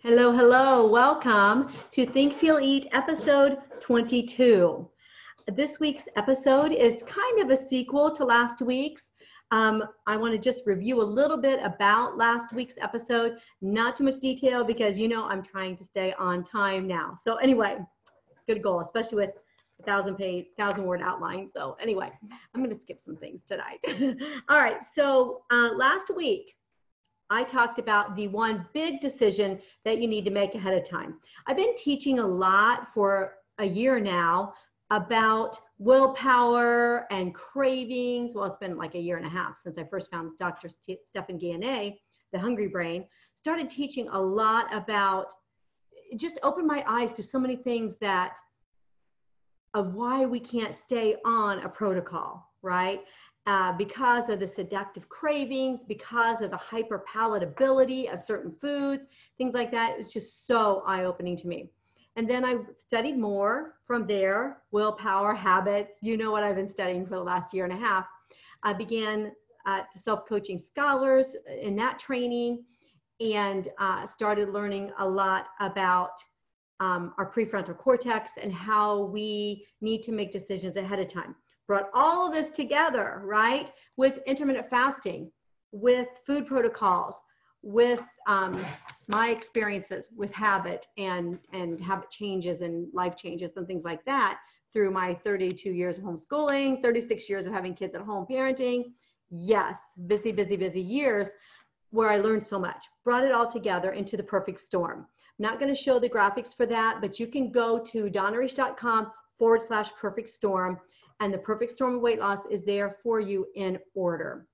Hello, hello. Welcome to Think, Feel, Eat episode 22. This week's episode is kind of a sequel to last week's. Um, I want to just review a little bit about last week's episode. Not too much detail because you know I'm trying to stay on time now. So, anyway, good goal, especially with a thousand page, thousand word outline. So, anyway, I'm going to skip some things tonight. All right. So, uh, last week, I talked about the one big decision that you need to make ahead of time. I've been teaching a lot for a year now about willpower and cravings. Well, it's been like a year and a half since I first found Dr. St- Stephan Guyenet, the Hungry Brain. Started teaching a lot about just opened my eyes to so many things that of why we can't stay on a protocol, right? Uh, because of the seductive cravings, because of the hyper palatability of certain foods, things like that. It's just so eye opening to me. And then I studied more from there willpower, habits. You know what I've been studying for the last year and a half. I began at the self coaching scholars in that training and uh, started learning a lot about um, our prefrontal cortex and how we need to make decisions ahead of time brought all of this together, right, with intermittent fasting, with food protocols, with um, my experiences with habit and and habit changes and life changes and things like that through my 32 years of homeschooling, 36 years of having kids at home parenting. Yes, busy, busy, busy years where I learned so much. Brought it all together into the perfect storm. I'm not going to show the graphics for that, but you can go to donnareish.com forward slash perfect storm and the perfect storm of weight loss is there for you in order.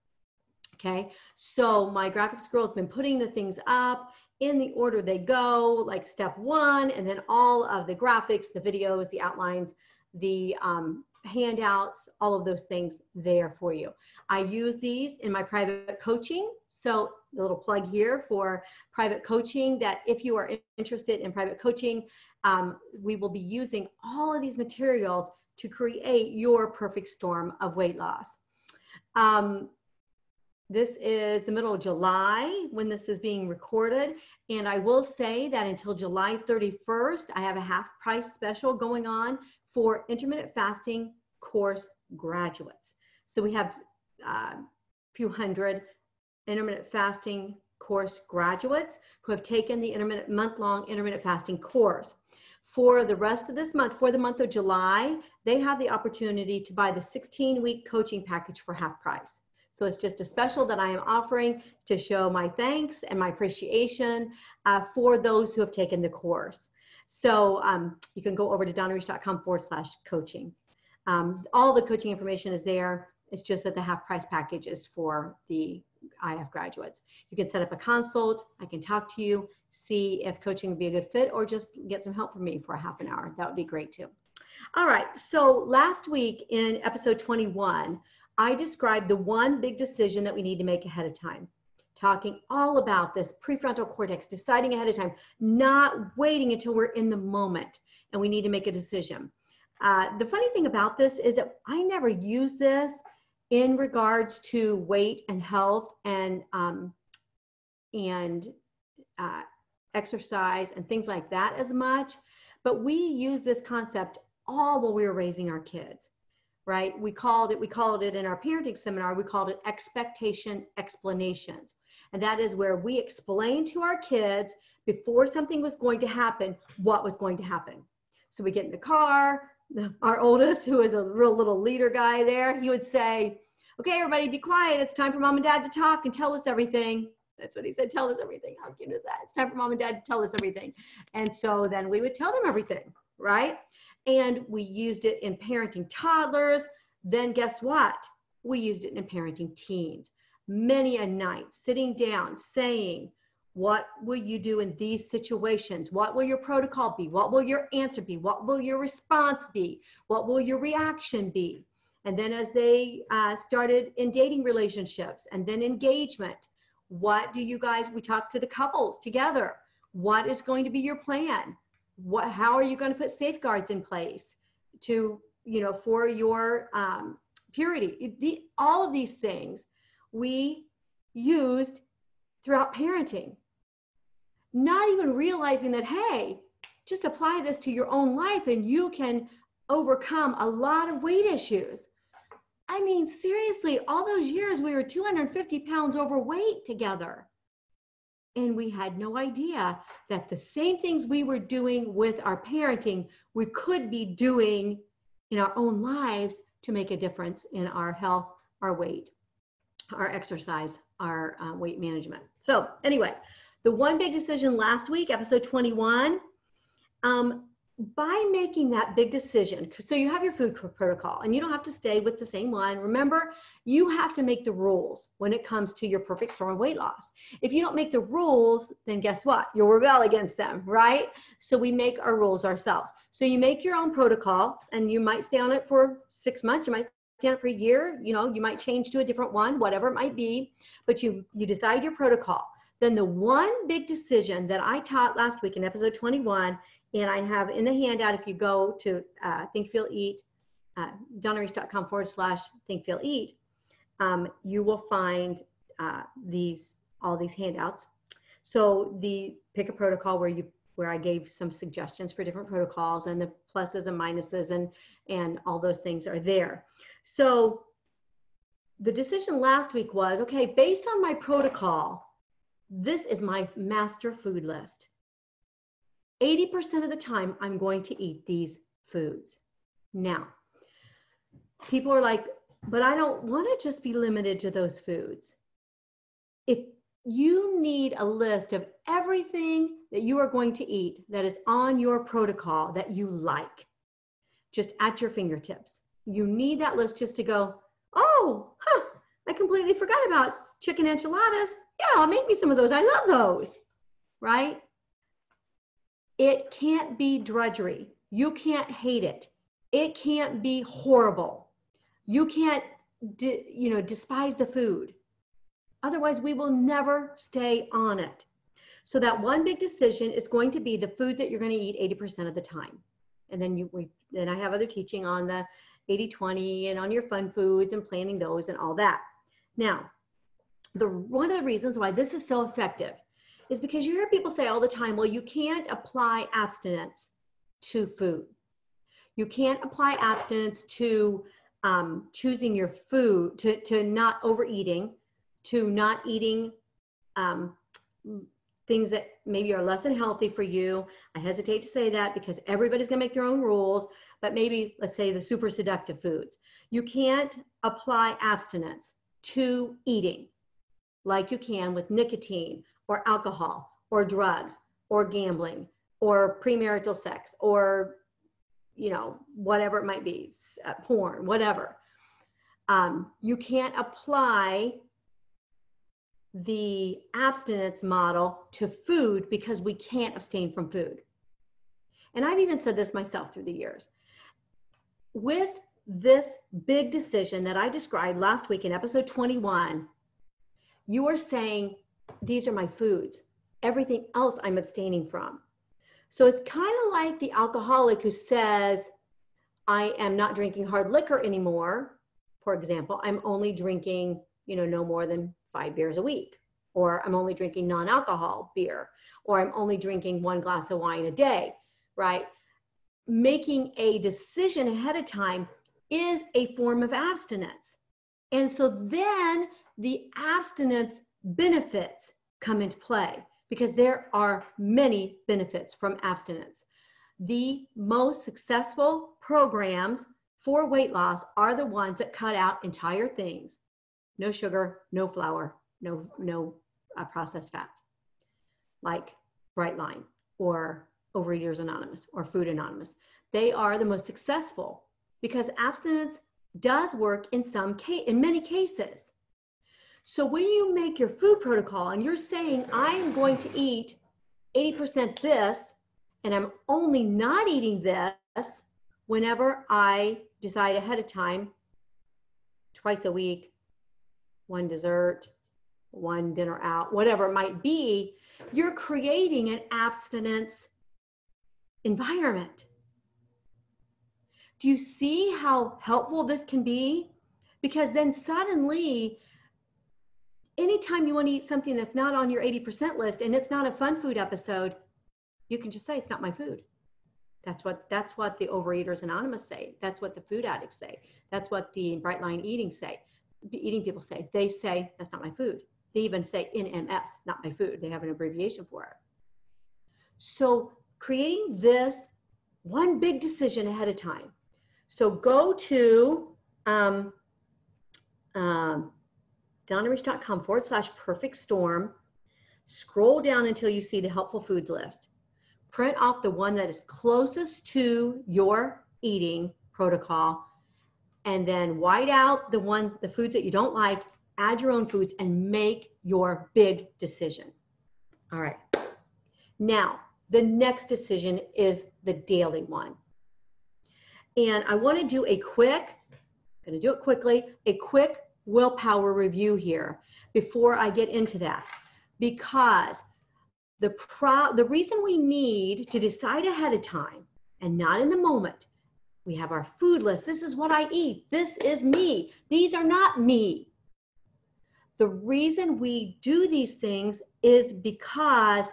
Okay, so my graphics girl has been putting the things up in the order they go, like step one, and then all of the graphics, the videos, the outlines, the um, handouts, all of those things there for you. I use these in my private coaching. So a little plug here for private coaching that if you are interested in private coaching, um, we will be using all of these materials to create your perfect storm of weight loss. Um, this is the middle of July when this is being recorded. And I will say that until July 31st, I have a half price special going on for intermittent fasting course graduates. So we have a uh, few hundred intermittent fasting course graduates who have taken the intermittent month long intermittent fasting course for the rest of this month, for the month of July, they have the opportunity to buy the 16 week coaching package for half price. So it's just a special that I am offering to show my thanks and my appreciation uh, for those who have taken the course. So um, you can go over to donnareish.com forward slash coaching. Um, all the coaching information is there. It's just that the half price package is for the IF graduates. You can set up a consult. I can talk to you, see if coaching would be a good fit, or just get some help from me for a half an hour. That would be great too. All right. So last week in episode 21, I described the one big decision that we need to make ahead of time. Talking all about this prefrontal cortex, deciding ahead of time, not waiting until we're in the moment and we need to make a decision. Uh, the funny thing about this is that I never use this in regards to weight and health and um, and uh, exercise and things like that as much, but we use this concept all while we were raising our kids, right? We called it we called it in our parenting seminar. We called it expectation explanations, and that is where we explain to our kids before something was going to happen what was going to happen. So we get in the car. Our oldest, who is a real little leader guy there, he would say, okay, everybody be quiet. It's time for mom and dad to talk and tell us everything. That's what he said. Tell us everything. How cute is that? It's time for mom and dad to tell us everything. And so then we would tell them everything, right? And we used it in parenting toddlers. Then guess what? We used it in parenting teens. Many a night, sitting down, saying, what will you do in these situations? What will your protocol be? What will your answer be? What will your response be? What will your reaction be? And then as they uh, started in dating relationships and then engagement, what do you guys, we talk to the couples together. What is going to be your plan? What, how are you going to put safeguards in place to, you know, for your um, purity? The, all of these things we used throughout parenting. not even realizing that, hey, just apply this to your own life and you can overcome a lot of weight issues. I mean, seriously, all those years we were 250 pounds overweight together. And we had no idea that the same things we were doing with our parenting, we could be doing in our own lives to make a difference in our health, our weight, our exercise, our uh, weight management. So, anyway, the one big decision last week, episode 21, um, by making that big decision, so you have your food protocol and you don't have to stay with the same one. Remember, you have to make the rules when it comes to your perfect storm of weight loss. If you don't make the rules, then guess what? You'll rebel against them, right? So we make our rules ourselves. So you make your own protocol and you might stay on it for six months, you might stay on it for a year, you know, you might change to a different one, whatever it might be, but you you decide your protocol. Then the one big decision that I taught last week in episode 21 and I have in the handout, if you go to uh, Think, Feel, Eat, uh, donnareish.com forward slash Think, Feel, Eat, um, you will find uh, these all these handouts. So the pick a protocol where you where I gave some suggestions for different protocols and the pluses and minuses and and all those things are there. So the decision last week was okay based on my protocol. This is my master food list 80% of the time, I'm going to eat these foods. Now, people are like, but I don't want to just be limited to those foods. If you need a list of everything that you are going to eat that is on your protocol that you like, just at your fingertips. You need that list just to go, oh, huh, I completely forgot about chicken enchiladas. Yeah, I'll make me some of those. I love those, right? It can't be drudgery. You can't hate it. It can't be horrible. You can't, you know, despise the food. Otherwise, we will never stay on it. So that one big decision is going to be the foods that you're going to eat 80% of the time. And then you, we, then I have other teaching on the 80-20 and on your fun foods and planning those and all that. Now, the one of the reasons why this is so effective is because you hear people say all the time, well, you can't apply abstinence to food. You can't apply abstinence to um, choosing your food, to, to not overeating, to not eating um, things that maybe are less than healthy for you. I hesitate to say that because everybody's going to make their own rules, but maybe let's say the super seductive foods. You can't apply abstinence to eating like you can with nicotine or alcohol or drugs or gambling or premarital sex or you know whatever it might be uh, porn whatever. Um, you can't apply the abstinence model to food because we can't abstain from food. And i've even said this myself through the years. With this big decision that i described last week in episode 21 you are saying these are my foods. Everything else I'm abstaining from. So it's kind of like the alcoholic who says, I am not drinking hard liquor anymore. For example, I'm only drinking, you know, no more than five beers a week, or I'm only drinking non alcohol beer, or I'm only drinking one glass of wine a day, right? Making a decision ahead of time is a form of abstinence. And so then the abstinence benefits come into play because there are many benefits from abstinence. The most successful programs for weight loss are the ones that cut out entire things no sugar, no flour, no, no uh, processed fats, like Bright Line or Overeaters Anonymous or Food Anonymous. They are the most successful because abstinence does work in some case, in many cases. So when you make your food protocol and you're saying, I'm going to eat 80% this, and I'm only not eating this whenever I decide ahead of time, twice a week, one dessert, one dinner out, whatever it might be, you're creating an abstinence environment. Do you see how helpful this can be? Because then suddenly anytime you want to eat something that's not on your 80% list and it's not a fun food episode, you can just say it's not my food. That's what that's what the Overeaters Anonymous say. That's what the food addicts say. That's what the Bright Line Eating say. Eating people say. They say that's not my food. They even say NMF, not my food. They have an abbreviation for it. So creating this one big decision ahead of time. So go to um, um, donnareish.com forward slash perfect storm. Scroll down until you see the helpful foods list. Print off the one that is closest to your eating protocol and then white out the ones, the foods that you don't like, add your own foods and make your big decision. All right. Now, the next decision is the daily one. And I want to do a quick, I'm going to do it quickly, a quick willpower review here before I get into that. Because the pro the reason we need to decide ahead of time and not in the moment, we have our food list. This is what I eat. This is me. These are not me. The reason we do these things is because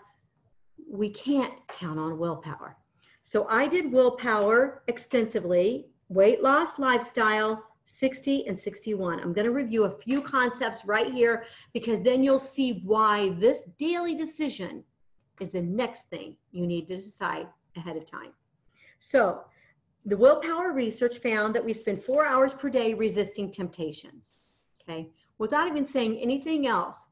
we can't count on willpower. So I did willpower extensively, weight loss, lifestyle, 60 and 61. I'm going to review a few concepts right here because then you'll see why this daily decision is the next thing you need to decide ahead of time. So the willpower research found that we spend four hours per day resisting temptations. Okay. Without even saying anything else,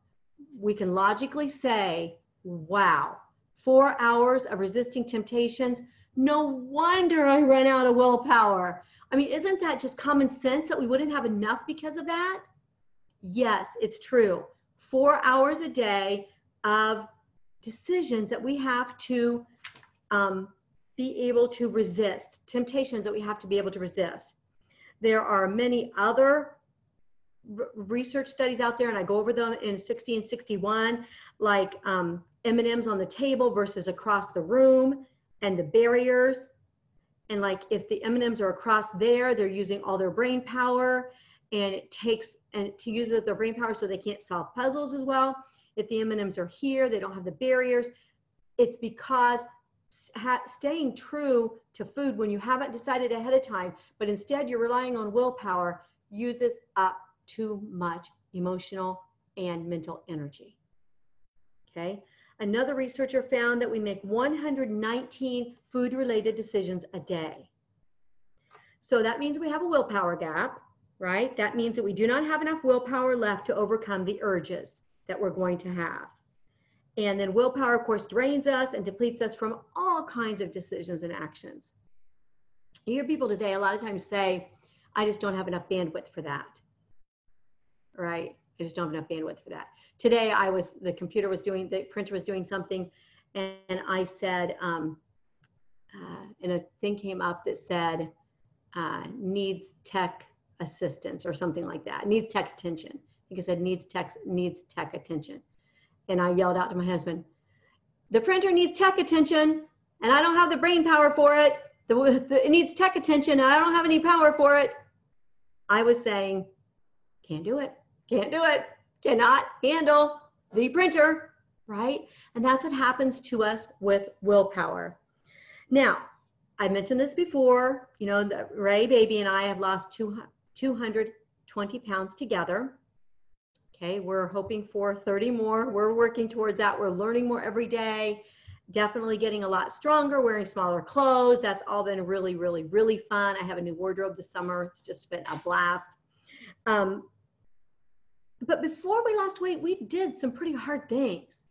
we can logically say, wow, four hours of resisting temptations. No wonder I run out of willpower. I mean, isn't that just common sense that we wouldn't have enough because of that? Yes, it's true. Four hours a day of decisions that we have to um, be able to resist, temptations that we have to be able to resist. There are many other research studies out there, and I go over them in 60 and 61, like um, M&Ms on the table versus across the room, and the barriers. And like if the M&Ms are across there, they're using all their brain power, and it takes and to use their brain power so they can't solve puzzles as well. If the M&Ms are here, they don't have the barriers. It's because staying true to food when you haven't decided ahead of time, but instead you're relying on willpower, uses up too much emotional and mental energy. Okay. Another researcher found that we make 119 food related decisions a day. So that means we have a willpower gap, right? That means that we do not have enough willpower left to overcome the urges that we're going to have. And then willpower, of course, drains us and depletes us from all kinds of decisions and actions. You hear people today a lot of times say, I just don't have enough bandwidth for that. Right? I just don't have enough bandwidth for that. Today, I was, the computer was doing, the printer was doing something, and, I said, um, uh, and a thing came up that said, uh, needs tech assistance or something like that, needs tech attention. I think it said needs tech, needs tech attention. And I yelled out to my husband, the printer needs tech attention and I don't have the brain power for it. The, the, it needs tech attention and I don't have any power for it. I was saying, can't do it, can't do it, cannot handle the printer, right? And that's what happens to us with willpower. Now, I mentioned this before, you know, the Ray baby and I have lost two, 220 pounds together. Okay, we're hoping for 30 more. We're working towards that. We're learning more every day. Definitely getting a lot stronger, wearing smaller clothes. That's all been really, really, really fun. I have a new wardrobe this summer. It's just been a blast. Um, but before we lost weight, we did some pretty hard things.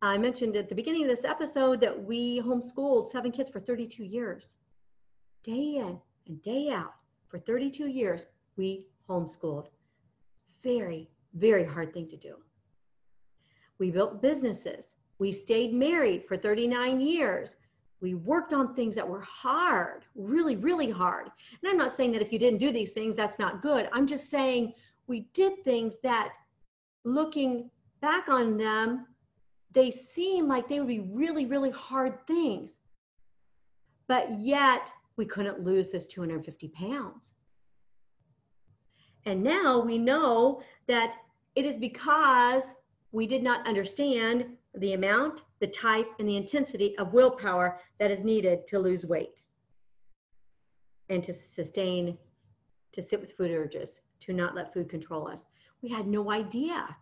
I mentioned at the beginning of this episode that we homeschooled seven kids for 32 years. Day in and day out for 32 years, we homeschooled. Very, very hard thing to do. We built businesses. We stayed married for 39 years. We worked on things that were hard, really, really hard. And I'm not saying that if you didn't do these things, that's not good. I'm just saying we did things that looking back on them, they seem like they would be really, really hard things. But yet we couldn't lose this 250 pounds. And now we know that It is because we did not understand the amount, the type, and the intensity of willpower that is needed to lose weight and to sustain, to sit with food urges, to not let food control us. We had no idea.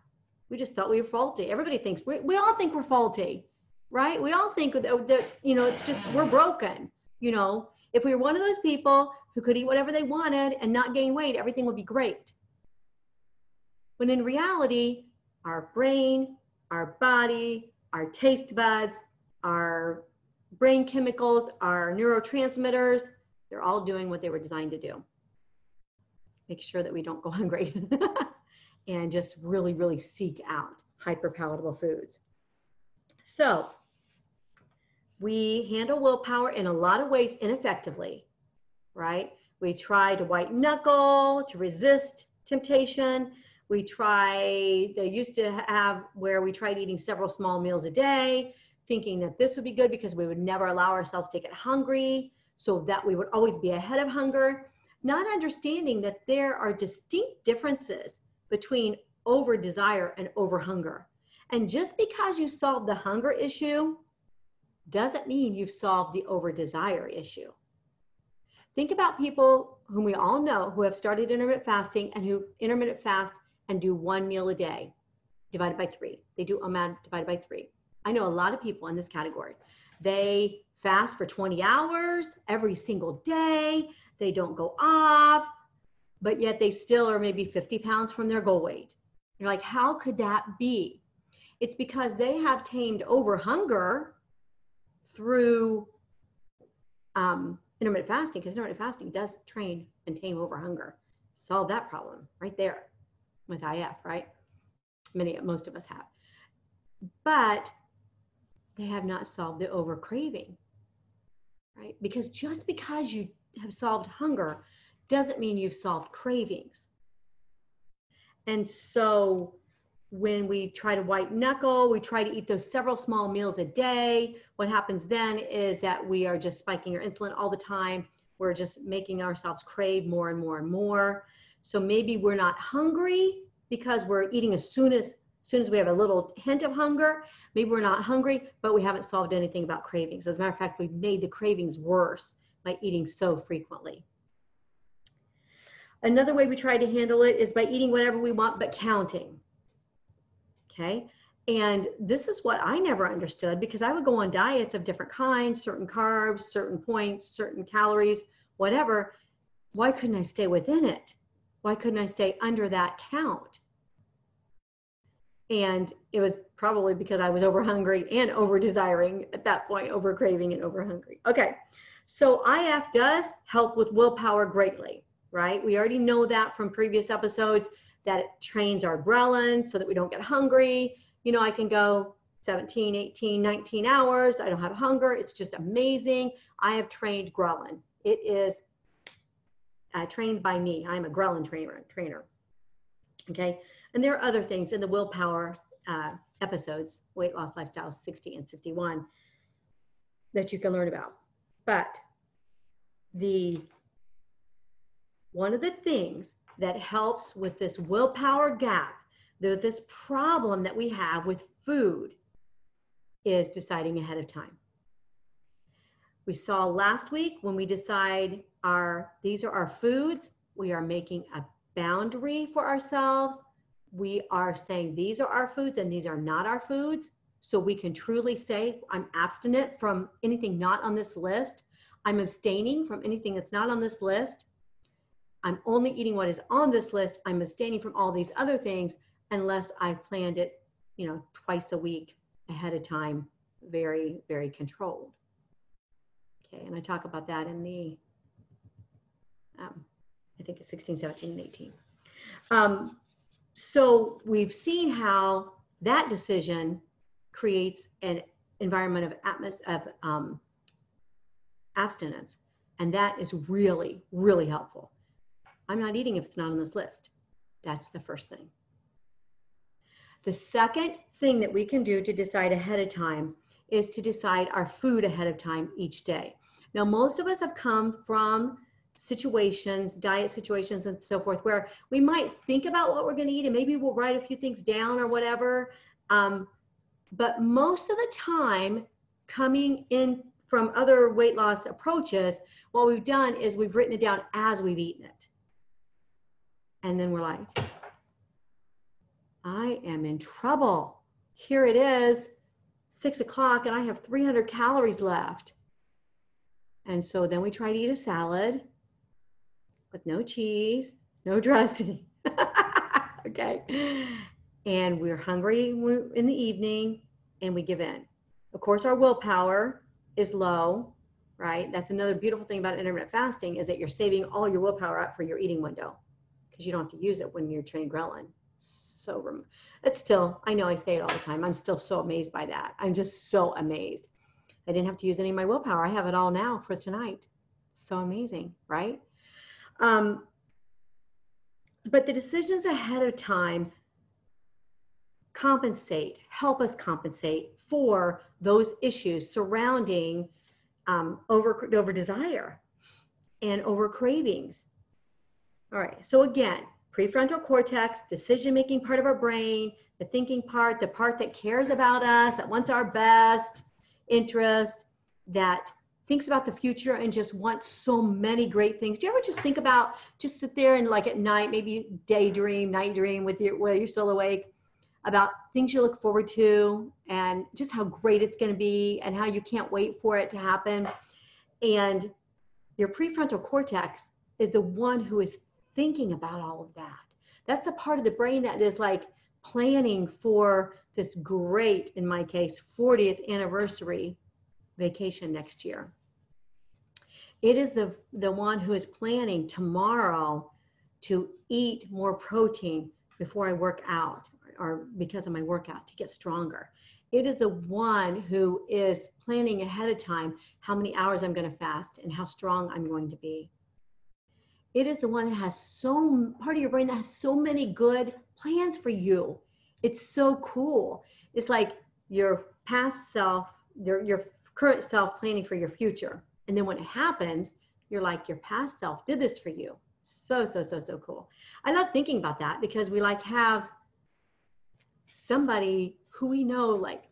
We just thought we were faulty. Everybody thinks, we, we all think we're faulty, right? We all think that, that, you know, it's just, we're broken. You know, if we were one of those people who could eat whatever they wanted and not gain weight, everything would be great. When in reality, our brain, our body, our taste buds, our brain chemicals, our neurotransmitters, they're all doing what they were designed to do. Make sure that we don't go hungry and just really, really seek out hyper palatable foods. So we handle willpower in a lot of ways ineffectively, right? We try to white knuckle to resist temptation. We try, they used to have where we tried eating several small meals a day, thinking that this would be good because we would never allow ourselves to get hungry so that we would always be ahead of hunger, not understanding that there are distinct differences between over desire and over hunger. And just because you solve the hunger issue doesn't mean you've solved the over desire issue. Think about people whom we all know who have started intermittent fasting and who intermittent fast and do one meal a day divided by three. They do amount divided by three. I know a lot of people in this category. They fast for 20 hours every single day. They don't go off, but yet they still are maybe 50 pounds from their goal weight. You're like, how could that be? It's because they have tamed over hunger through um, intermittent fasting, because intermittent fasting does train and tame over hunger. Solve that problem right there with IF, right? Many, most of us have. But they have not solved the over craving, right? Because just because you have solved hunger doesn't mean you've solved cravings. And so when we try to white knuckle, we try to eat those several small meals a day. What happens then is that we are just spiking our insulin all the time. We're just making ourselves crave more and more and more. So maybe we're not hungry because we're eating as soon as, as soon as we have a little hint of hunger. Maybe we're not hungry, but we haven't solved anything about cravings. As a matter of fact, we've made the cravings worse by eating so frequently. Another way we try to handle it is by eating whatever we want, but counting. Okay. And this is what I never understood because I would go on diets of different kinds, certain carbs, certain points, certain calories, whatever. Why couldn't I stay within it? Why couldn't I stay under that count? And it was probably because I was over hungry and over desiring at that point, over craving and over hungry. Okay. So IF does help with willpower greatly, right? We already know that from previous episodes that it trains our ghrelin so that we don't get hungry. You know, I can go 17, 18, 19 hours. I don't have hunger. It's just amazing. I have trained ghrelin. It is uh, trained by me. I'm a ghrelin trainer. trainer. Okay. And there are other things in the willpower uh, episodes, weight loss lifestyle 60 and 61, that you can learn about. But the one of the things that helps with this willpower gap, this problem that we have with food, is deciding ahead of time. We saw last week when we decide our these are our foods, we are making a boundary for ourselves. We are saying these are our foods and these are not our foods. So we can truly say, I'm abstinent from anything not on this list. I'm abstaining from anything that's not on this list. I'm only eating what is on this list. I'm abstaining from all these other things unless I've planned it, you know, twice a week ahead of time, very, very controlled. Okay, and I talk about that in the, um, I think it's 16, 17, and 18. Um, so we've seen how that decision creates an environment of, atmos- of um, abstinence. And that is really, really helpful. I'm not eating if it's not on this list. That's the first thing. The second thing that we can do to decide ahead of time is to decide our food ahead of time each day. Now, most of us have come from situations, diet situations, and so forth, where we might think about what we're going to eat and maybe we'll write a few things down or whatever. Um, but most of the time, coming in from other weight loss approaches, what we've done is we've written it down as we've eaten it. And then we're like, I am in trouble. Here it is, six o'clock, and I have 300 calories left. And so then we try to eat a salad with no cheese, no dressing. okay. And we're hungry in the evening and we give in. Of course, our willpower is low, right? That's another beautiful thing about intermittent fasting is that you're saving all your willpower up for your eating window because you don't have to use it when you're training ghrelin. So it's still, I know I say it all the time. I'm still so amazed by that. I'm just so amazed. I didn't have to use any of my willpower. I have it all now for tonight. So amazing, right? Um, but the decisions ahead of time compensate, help us compensate for those issues surrounding um, over, over desire and over cravings. All right, so again, prefrontal cortex, decision making part of our brain, the thinking part, the part that cares about us, that wants our best interest, that thinks about the future and just wants so many great things. Do you ever just think about just sit there and like at night, maybe daydream, night dream with your while you're still awake about things you look forward to and just how great it's going to be and how you can't wait for it to happen. And your prefrontal cortex is the one who is thinking about all of that. That's the part of the brain that is like planning for this great, in my case, 40th anniversary vacation next year. It is the, the one who is planning tomorrow to eat more protein before I work out or because of my workout to get stronger. It is the one who is planning ahead of time how many hours I'm going to fast and how strong I'm going to be. It is the one that has so part of your brain that has so many good plans for you. It's so cool. It's like your past self, your, your current self planning for your future. And then when it happens, you're like, your past self did this for you. So, so, so, so cool. I love thinking about that because we like have somebody who we know like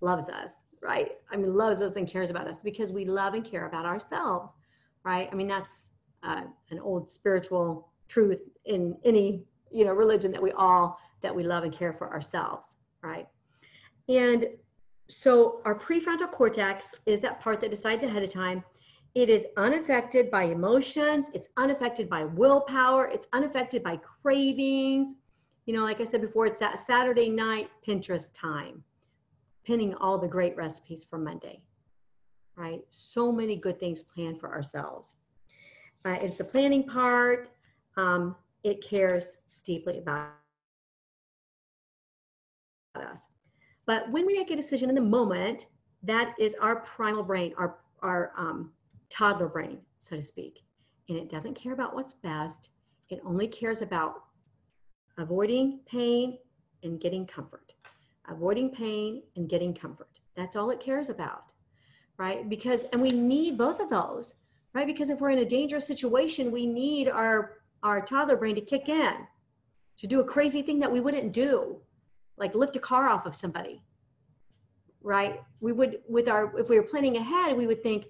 loves us, right? I mean, loves us and cares about us because we love and care about ourselves, right? I mean, that's uh, an old spiritual truth in any, you know, religion that we all, that we love and care for ourselves, right? And so our prefrontal cortex is that part that decides ahead of time it is unaffected by emotions, it's unaffected by willpower, it's unaffected by cravings. You know, like I said before, it's that Saturday night Pinterest time, pinning all the great recipes for Monday, right? So many good things planned for ourselves. Uh, it's the planning part. Um, it cares deeply about us. But when we make a decision in the moment, that is our primal brain, our, our um, toddler brain, so to speak. And it doesn't care about what's best. It only cares about avoiding pain and getting comfort. Avoiding pain and getting comfort. That's all it cares about, right? Because, and we need both of those, right? Because if we're in a dangerous situation, we need our, our toddler brain to kick in to do a crazy thing that we wouldn't do, like lift a car off of somebody, right? We would, with our, if we were planning ahead, we would think,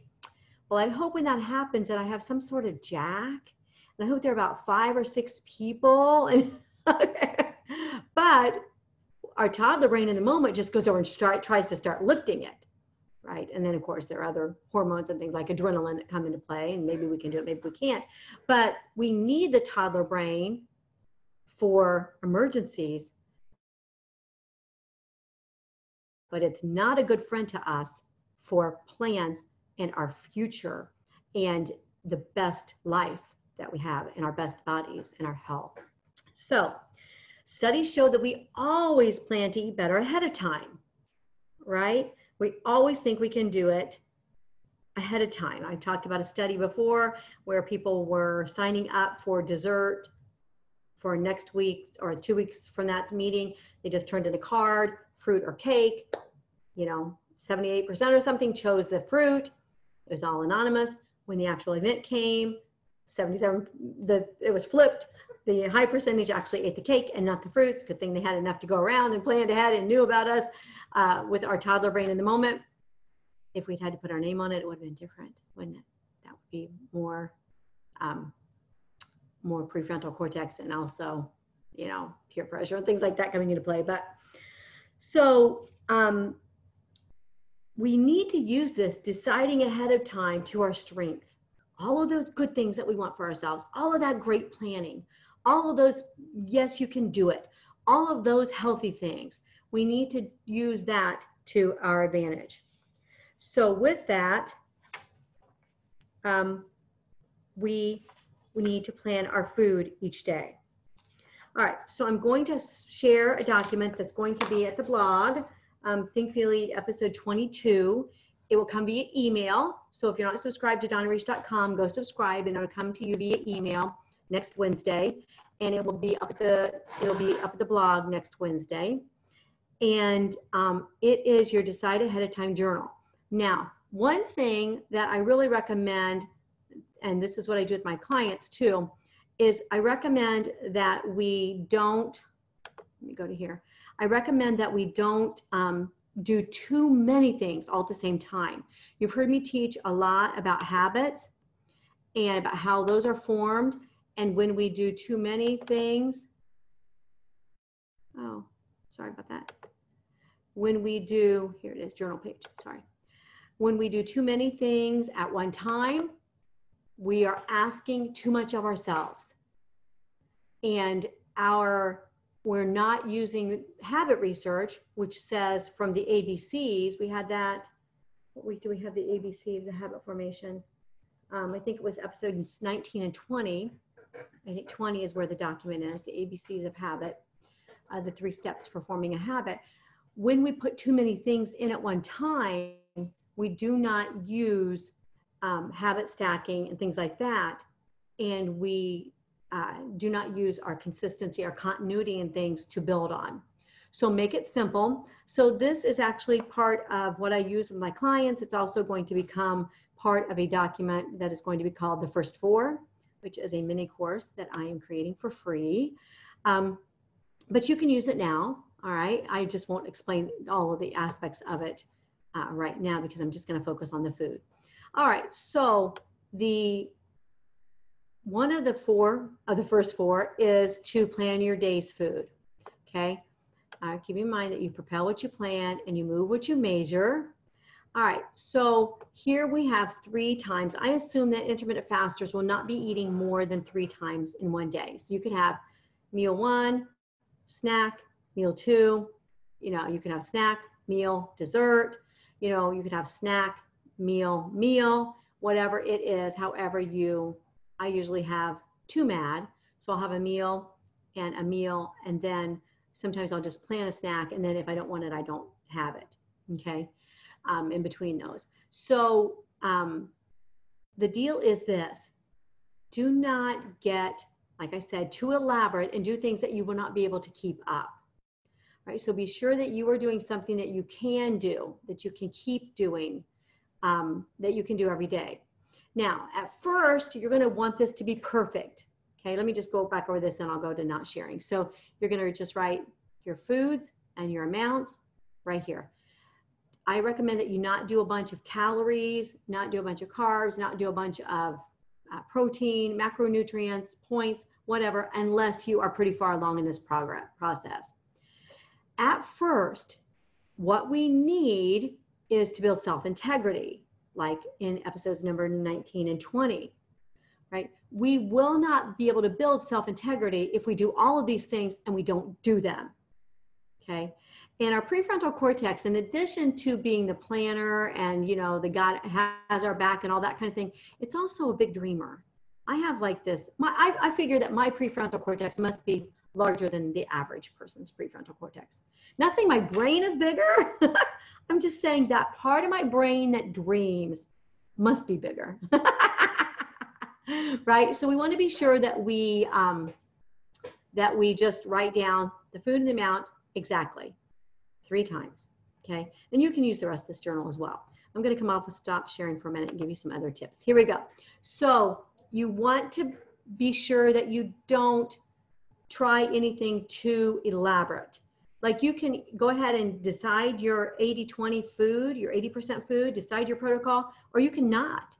well, I hope when that happens that I have some sort of jack. And I hope there are about five or six people. And but our toddler brain in the moment just goes over and tries to start lifting it. Right. And then of course there are other hormones and things like adrenaline that come into play. And maybe we can do it, maybe we can't. But we need the toddler brain for emergencies. But it's not a good friend to us for plans and our future and the best life that we have in our best bodies and our health. So, studies show that we always plan to eat better ahead of time, right? We always think we can do it ahead of time. I talked about a study before where people were signing up for dessert for next week or two weeks from that meeting. They just turned in a card, fruit or cake. You know, 78% or something chose the fruit. It was all anonymous. When the actual event came, 77, the, it was flipped. The high percentage actually ate the cake and not the fruits. Good thing they had enough to go around and planned ahead and knew about us uh, with our toddler brain in the moment. If we'd had to put our name on it, it would have been different, wouldn't it? That would be more, um, more prefrontal cortex and also, you know, peer pressure and things like that coming into play. But so um, we need to use this deciding ahead of time to our strength. All of those good things that we want for ourselves, all of that great planning, all of those, yes, you can do it, all of those healthy things. We need to use that to our advantage. So with that, um, we, we need to plan our food each day. All right, so I'm going to share a document that's going to be at the blog, um, Think Feel Eat episode 22. It will come via email. So if you're not subscribed to donnareish.com, go subscribe and it'll come to you via email next Wednesday. And it will be up the it'll be up the blog next Wednesday. And um, it is your decide ahead of time journal. Now, one thing that I really recommend, and this is what I do with my clients too, is I recommend that we don't, let me go to here. I recommend that we don't um, do too many things all at the same time. You've heard me teach a lot about habits and about how those are formed. And when we do too many things, oh, sorry about that. When we do, here it is, journal page, sorry. When we do too many things at one time, we are asking too much of ourselves and our we're not using habit research, which says from the ABCs, we had that, what week do we have the ABC of the habit formation? Um, I think it was episodes 19 and 20. I think 20 is where the document is, the ABCs of habit, uh, the three steps for forming a habit. When we put too many things in at one time, we do not use um, habit stacking and things like that. And we uh, do not use our consistency, our continuity and things to build on. So make it simple. So this is actually part of what I use with my clients. It's also going to become part of a document that is going to be called the first four, which is a mini course that I am creating for free. Um, but you can use it now. All right. I just won't explain all of the aspects of it uh, right now because I'm just going to focus on the food. All right. So the one of the four of the first four is to plan your day's food. Okay. Uh, keep in mind that you propel what you plan and you move what you measure. All right, so here we have three times. I assume that intermittent fasters will not be eating more than three times in one day. So you could have meal one, snack, meal two, you know, you can have snack, meal, dessert, you know, you could have snack, meal, meal, whatever it is, however you I usually have two MAD. So I'll have a meal and a meal, and then sometimes I'll just plan a snack, and then if I don't want it, I don't have it. Okay, um, in between those. So um, the deal is this: do not get, like I said, too elaborate and do things that you will not be able to keep up. Right. So be sure that you are doing something that you can do, that you can keep doing, um, that you can do every day. Now, at first, you're going to want this to be perfect. Okay, let me just go back over this and I'll go to not sharing. So you're going to just write your foods and your amounts right here. I recommend that you not do a bunch of calories, not do a bunch of carbs, not do a bunch of uh, protein, macronutrients, points, whatever, unless you are pretty far along in this progress process. At first, what we need is to build self-integrity like in episodes number 19 and 20, right? We will not be able to build self integrity if we do all of these things and we don't do them, okay? And our prefrontal cortex, in addition to being the planner and, you know, the God has our back and all that kind of thing, it's also a big dreamer. I have like this, my, I, I figure that my prefrontal cortex must be larger than the average person's prefrontal cortex. Not saying my brain is bigger. I'm just saying that part of my brain that dreams must be bigger. right? So we want to be sure that we um, that we just write down the food and the amount exactly three times. Okay, and you can use the rest of this journal as well. I'm going to come off and stop sharing for a minute and give you some other tips. Here we go. So you want to be sure that you don't try anything too elaborate. Like you can go ahead and decide your 80 20 food, your 80% food, decide your protocol, or you cannot.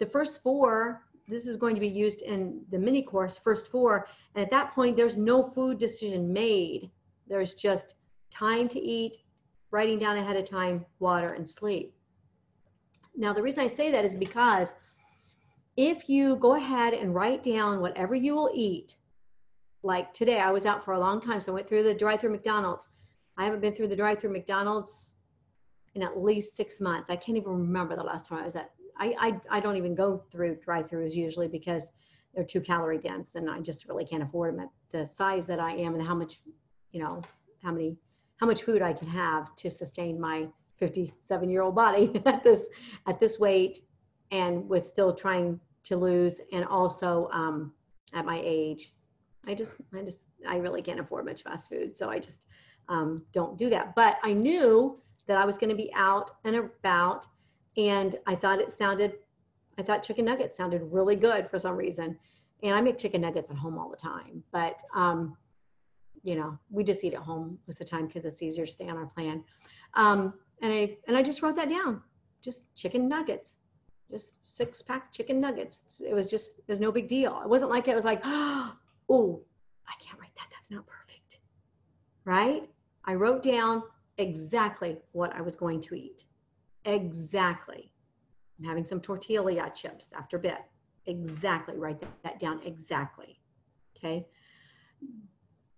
The first four, this is going to be used in the mini course, first four. And at that point, there's no food decision made. There's just time to eat, writing down ahead of time, water, and sleep. Now, the reason I say that is because if you go ahead and write down whatever you will eat, like today, I was out for a long time, so I went through the drive through McDonald's. I haven't been through the drive through McDonald's in at least six months. I can't even remember the last time I was at. I, I, I don't even go through drive throughs usually because they're too calorie dense and I just really can't afford them at the size that I am and how much, you know, how many, how much food I can have to sustain my 57 year old body at this, at this weight and with still trying to lose and also um, at my age. I just i just i really can't afford much fast food so i just um, don't do that. But i knew that i was going to be out and about and i thought it sounded i thought chicken nuggets sounded really good for some reason. And i make chicken nuggets at home all the time but um, you know we just eat at home most of the time because it's easier to stay on our plan um, and i and i just wrote that down just chicken nuggets just six pack chicken nuggets. It was just, it was no big deal. It wasn't like it was like, oh, I can't write that. That's not perfect. Right? I wrote down exactly what I was going to eat. Exactly. I'm having some tortilla chips after bed. Exactly. Write that, that down. Exactly. Okay.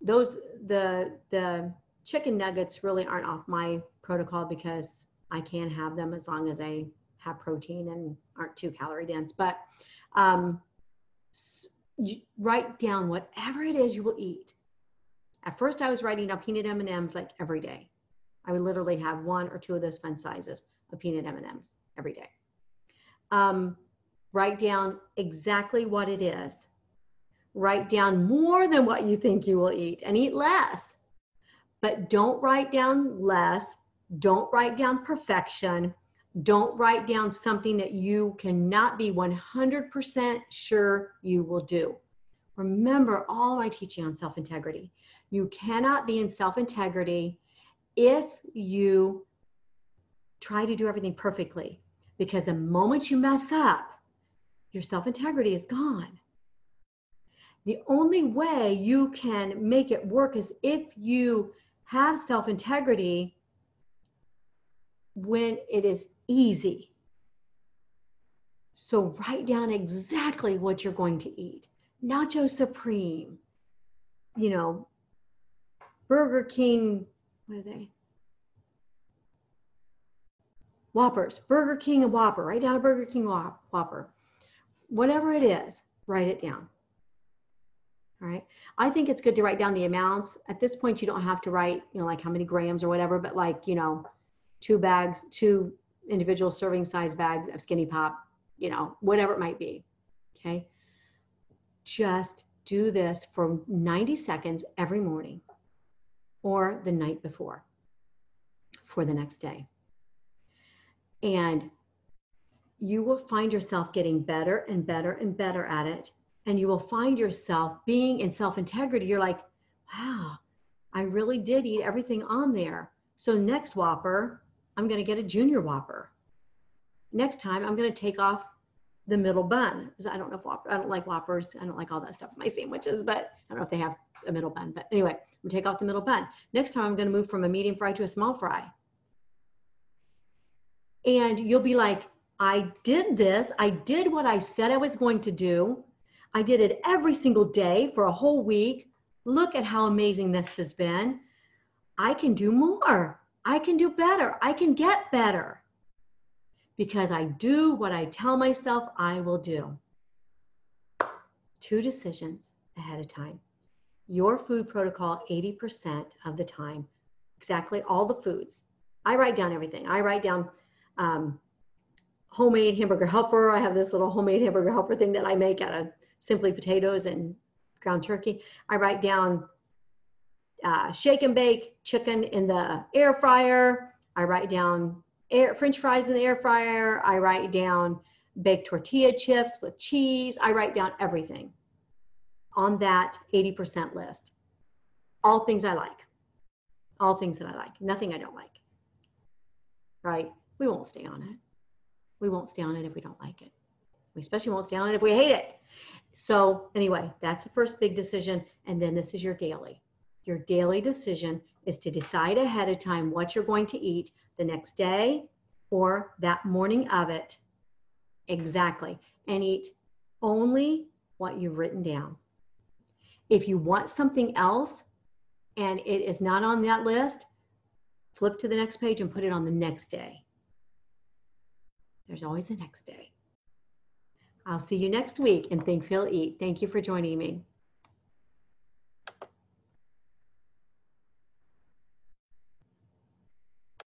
Those, the, the chicken nuggets really aren't off my protocol because I can have them as long as I have protein and aren't too calorie dense. But um, write down whatever it is you will eat. At first, I was writing down peanut M&Ms like every day. I would literally have one or two of those fun sizes of peanut M&Ms every day. Um, write down exactly what it is. Write down more than what you think you will eat and eat less. But don't write down less. Don't write down perfection. Don't write down something that you cannot be 100% sure you will do. Remember all my teaching on self integrity. You cannot be in self integrity if you try to do everything perfectly, because the moment you mess up, your self integrity is gone. The only way you can make it work is if you have self integrity when it is easy. So write down exactly what you're going to eat. Nacho Supreme, you know, Burger King, what are they? Whoppers, Burger King and Whopper. Write down a Burger King Whopper. Whatever it is, write it down. All right. I think it's good to write down the amounts. At this point, you don't have to write, you know, like how many grams or whatever, but like, you know, two bags, two individual serving size bags of skinny pop, you know, whatever it might be. Okay. Just do this for 90 seconds every morning or the night before for the next day. And you will find yourself getting better and better and better at it. And you will find yourself being in self integrity. You're like, wow, I really did eat everything on there. So, next Whopper, I'm going to get a junior Whopper. Next time, I'm going to take off the middle bun. I don't know if Whopper, I don't like Whoppers. I don't like all that stuff in my sandwiches, but I don't know if they have a middle bun. But anyway, I'm going to take off the middle bun. Next time, I'm going to move from a medium fry to a small fry. And you'll be like, I did this. I did what I said I was going to do. I did it every single day for a whole week. Look at how amazing this has been. I can do more. I can do better. I can get better because I do what I tell myself I will do. Two decisions ahead of time. Your food protocol 80% of the time, exactly all the foods. I write down everything. I write down um, homemade hamburger helper. I have this little homemade hamburger helper thing that I make out of simply potatoes and ground turkey. I write down uh, shake and bake chicken in the air fryer. I write down air, French fries in the air fryer. I write down baked tortilla chips with cheese. I write down everything on that 80% list. All things I like. All things that I like. Nothing I don't like. Right? We won't stay on it. We won't stay on it if we don't like it. We especially won't stay on it if we hate it. So, anyway, that's the first big decision. And then this is your daily. Your daily decision is to decide ahead of time what you're going to eat the next day or that morning of it exactly and eat only what you've written down. If you want something else and it is not on that list, flip to the next page and put it on the next day. There's always the next day. I'll see you next week and Think, Feel, Eat. Thank you for joining me.